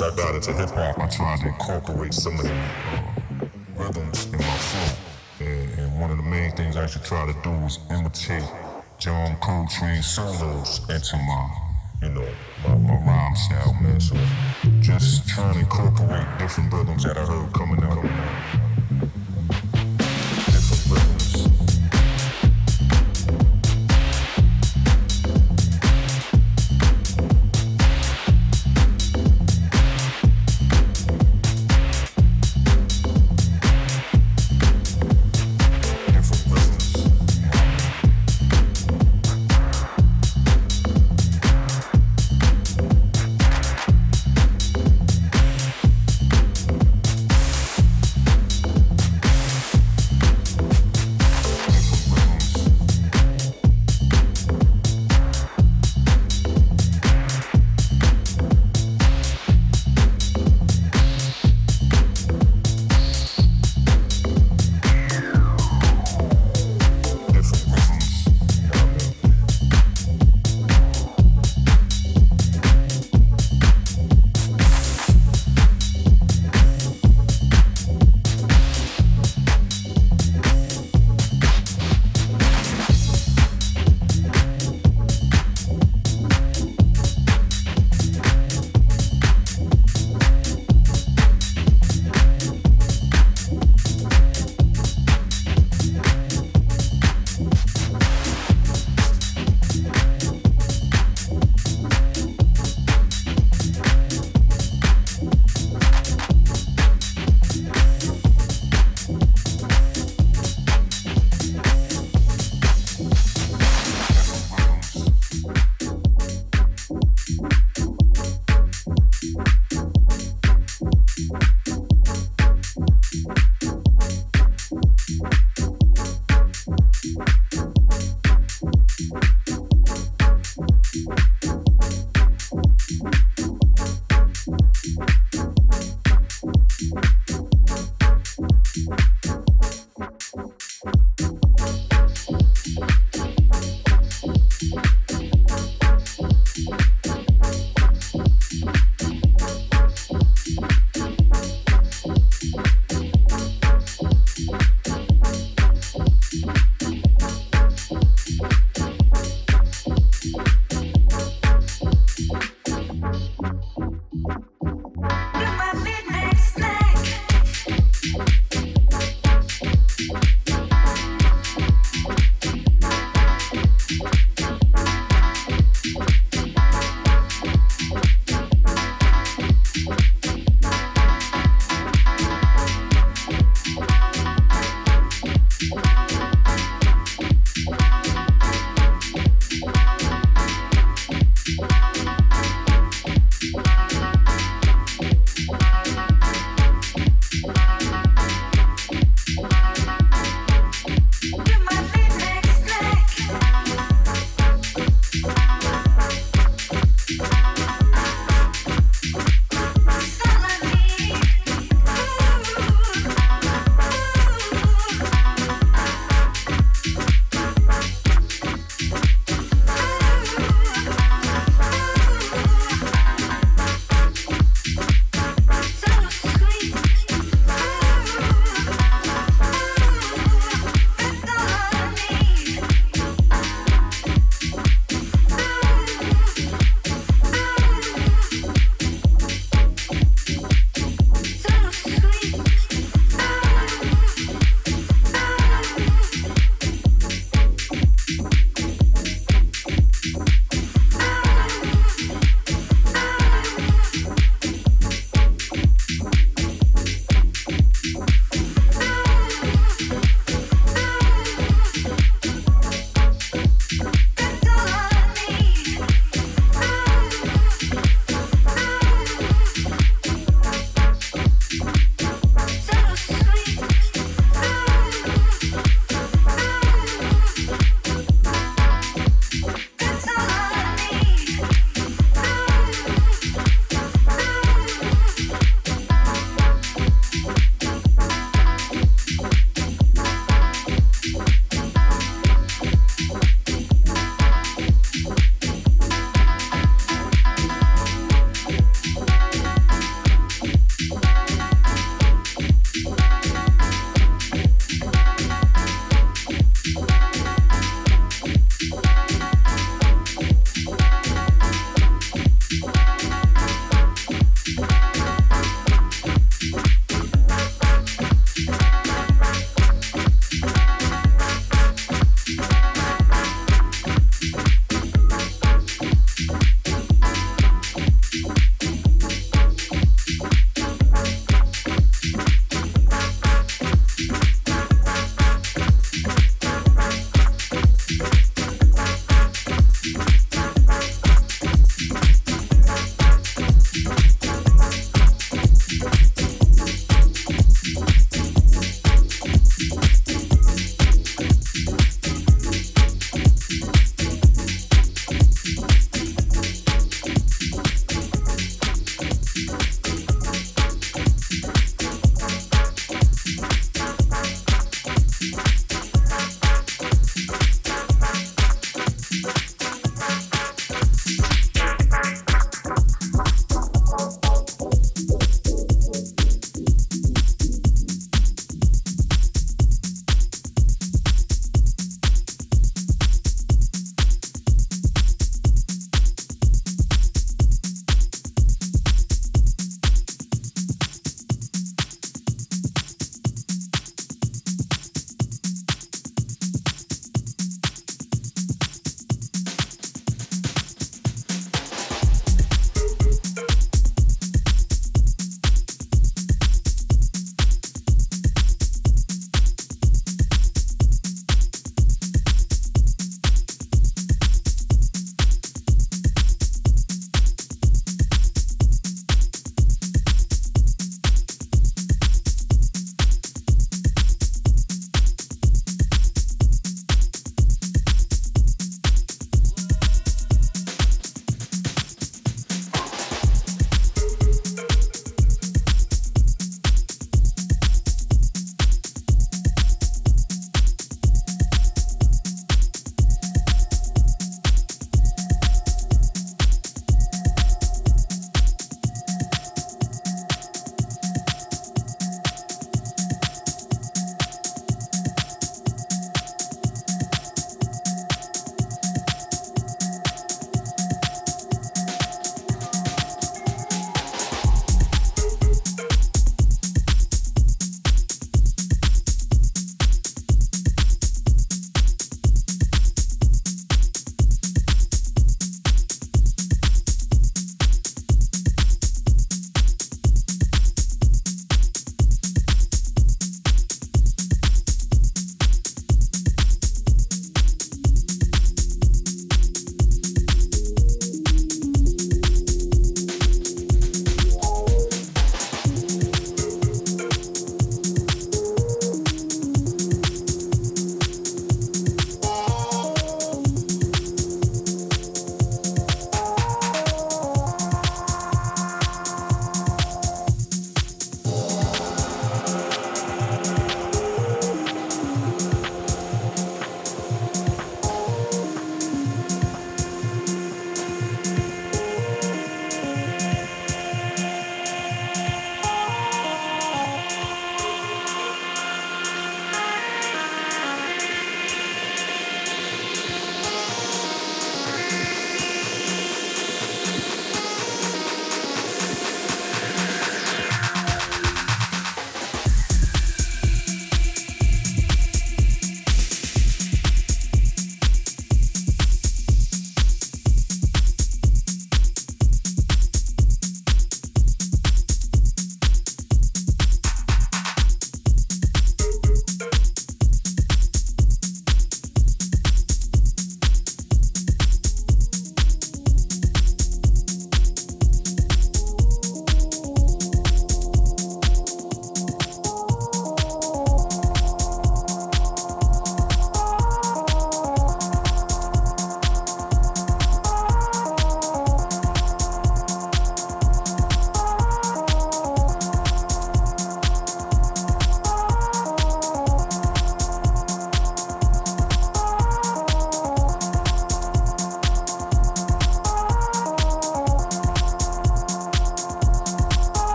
once I got into hip hop, I tried to incorporate some of the uh, rhythms in my flow. And, and one of the main things I should try to do is imitate John Coltrane solos into my, you know, my, my rhyme style, man. So just trying to incorporate different rhythms that I heard coming out. Coming out.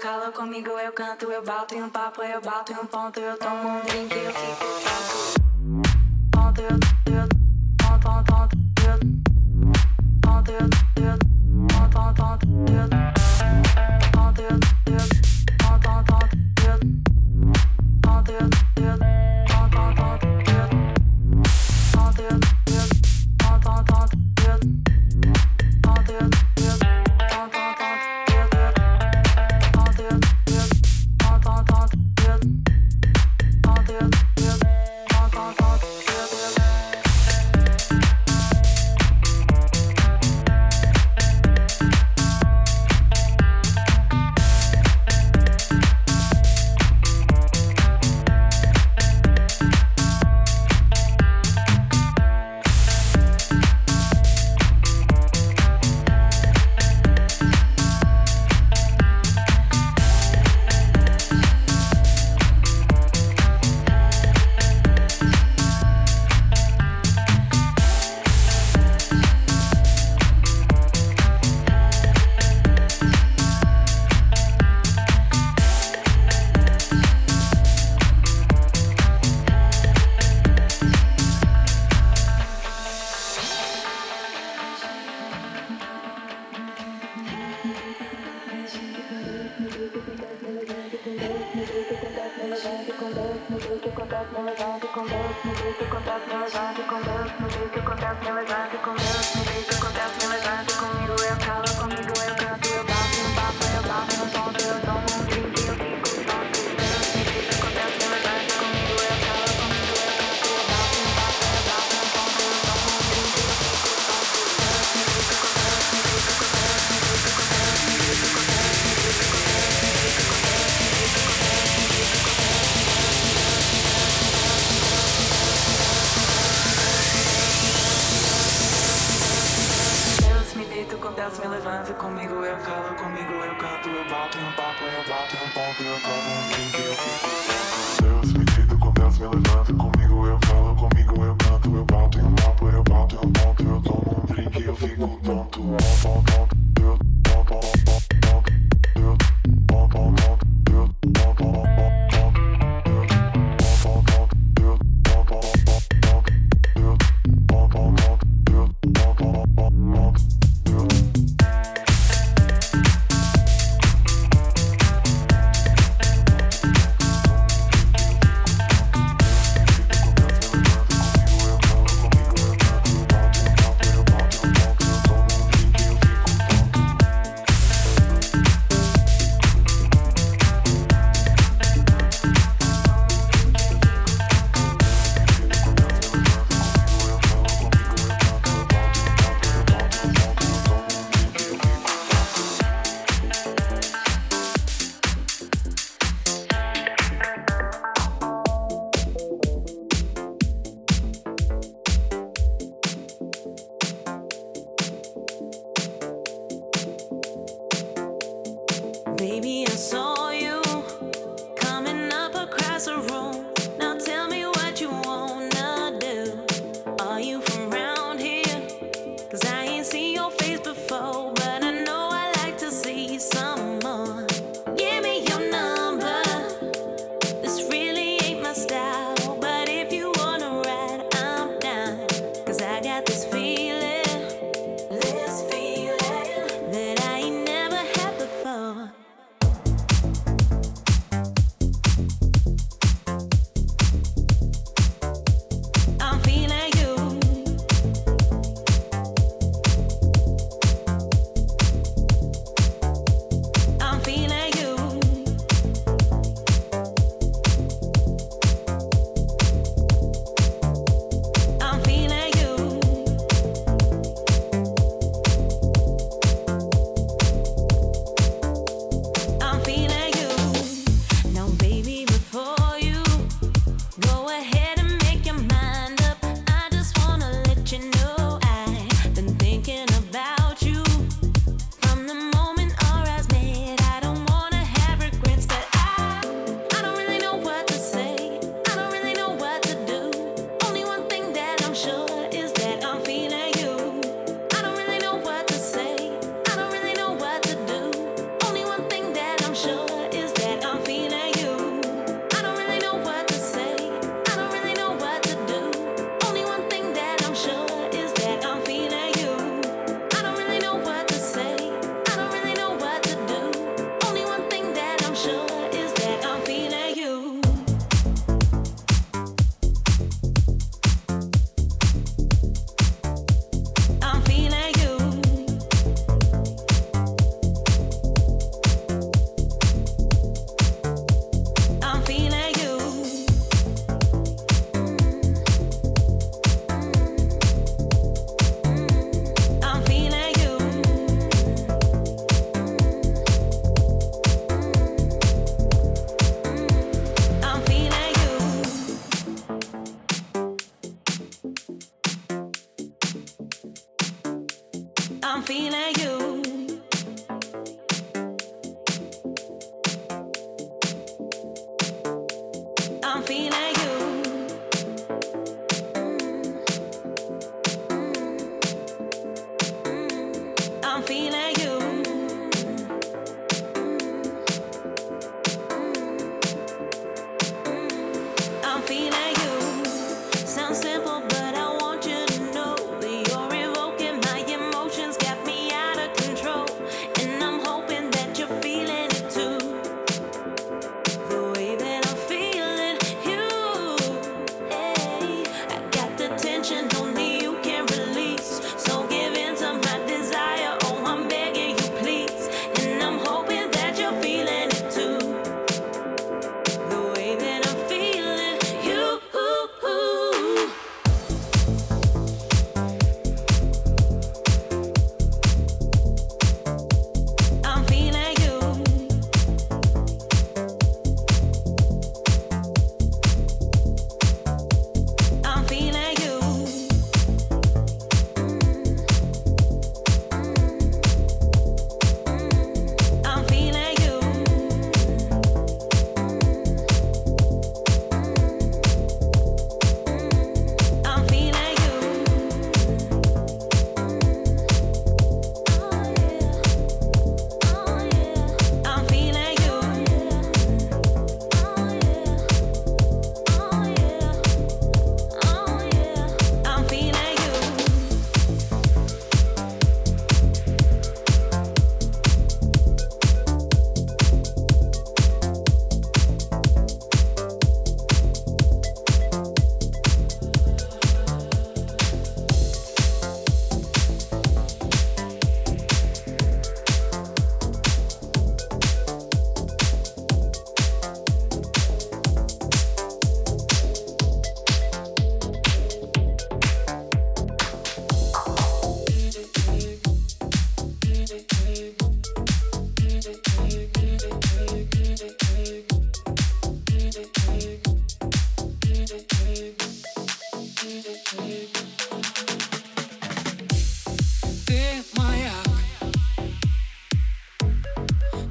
Calo, comigo eu canto, eu bato em um papo, eu bato em um ponto, eu tomo um drink, eu fico.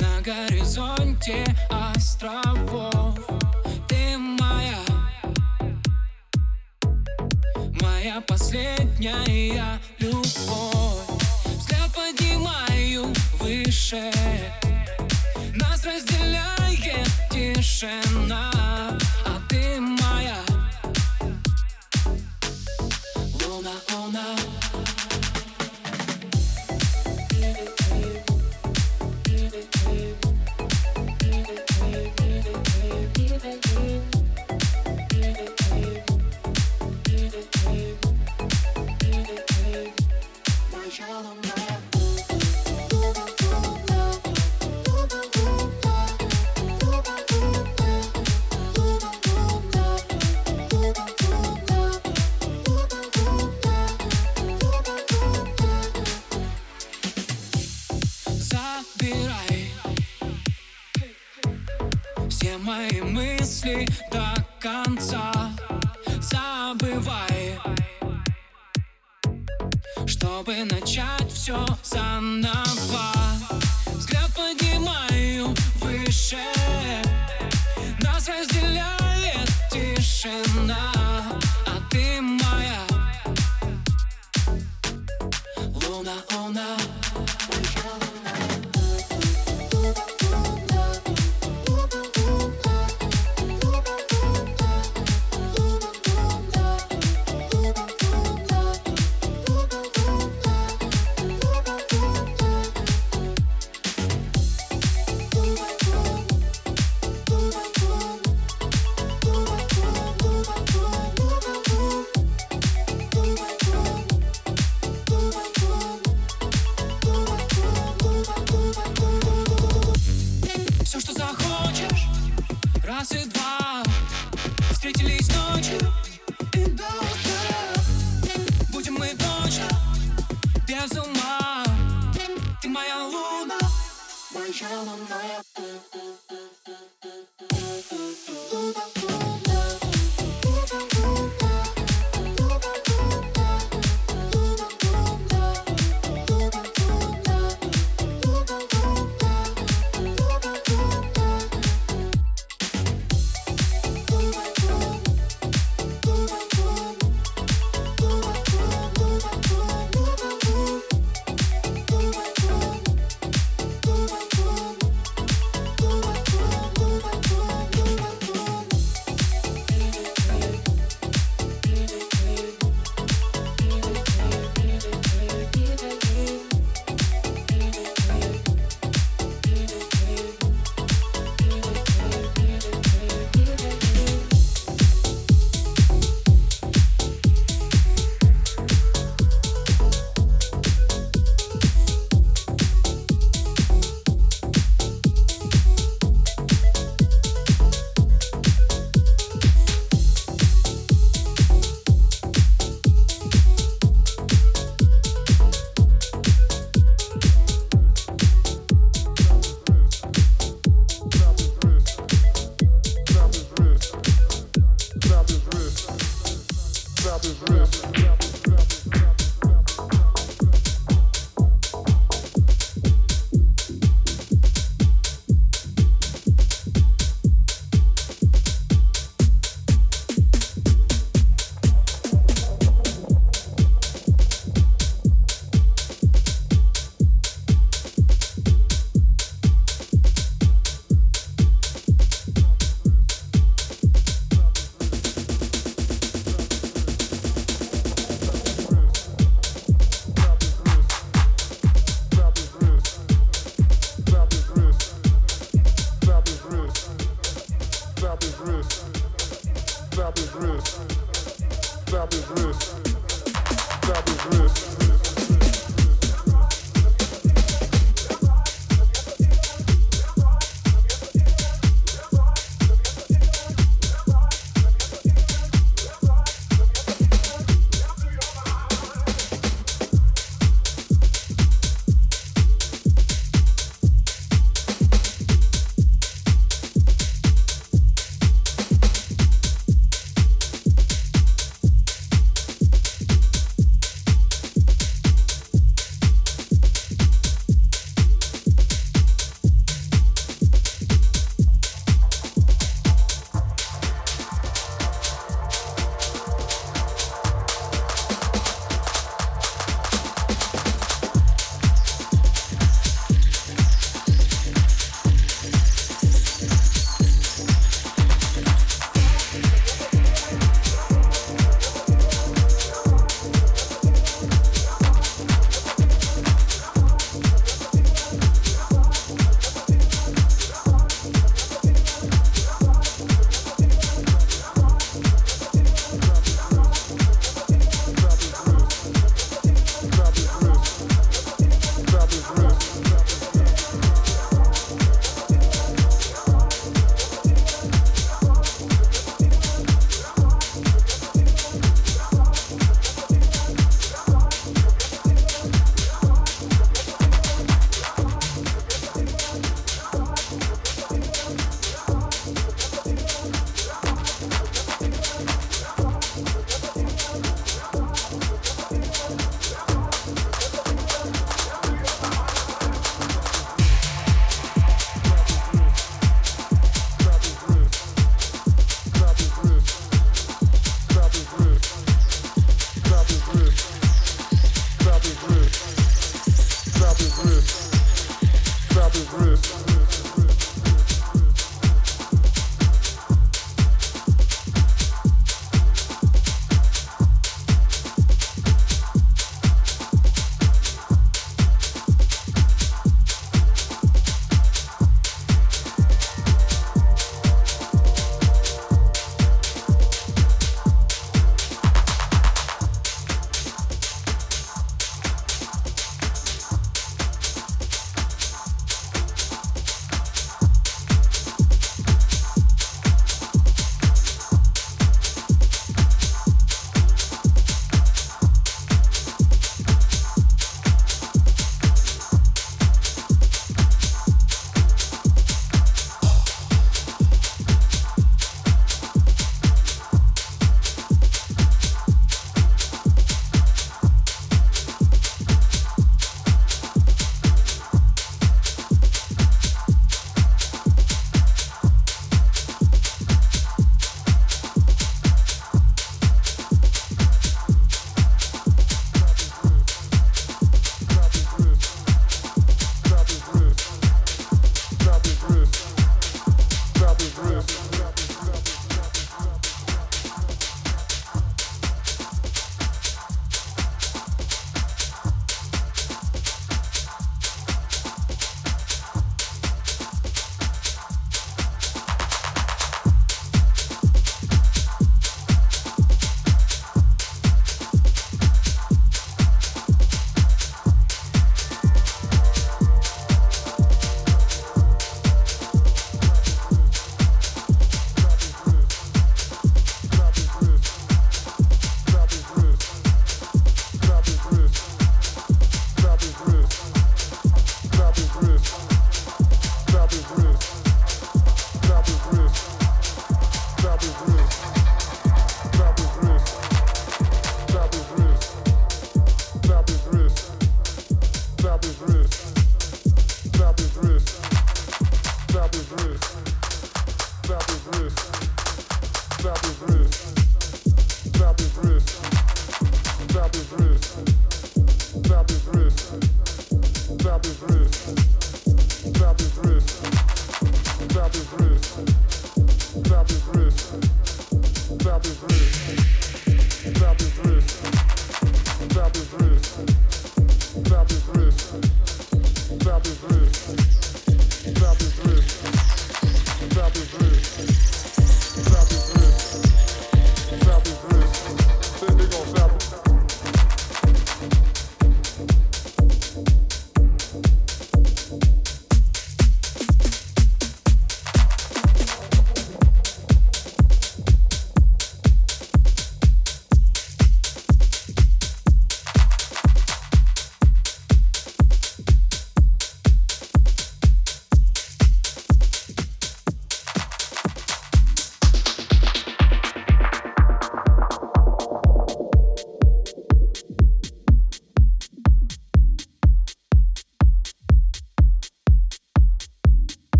На горизонте островов. Ты моя Моя последняя любовь. Взгляд поднимаю выше. Нас разделяет тишина.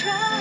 Try.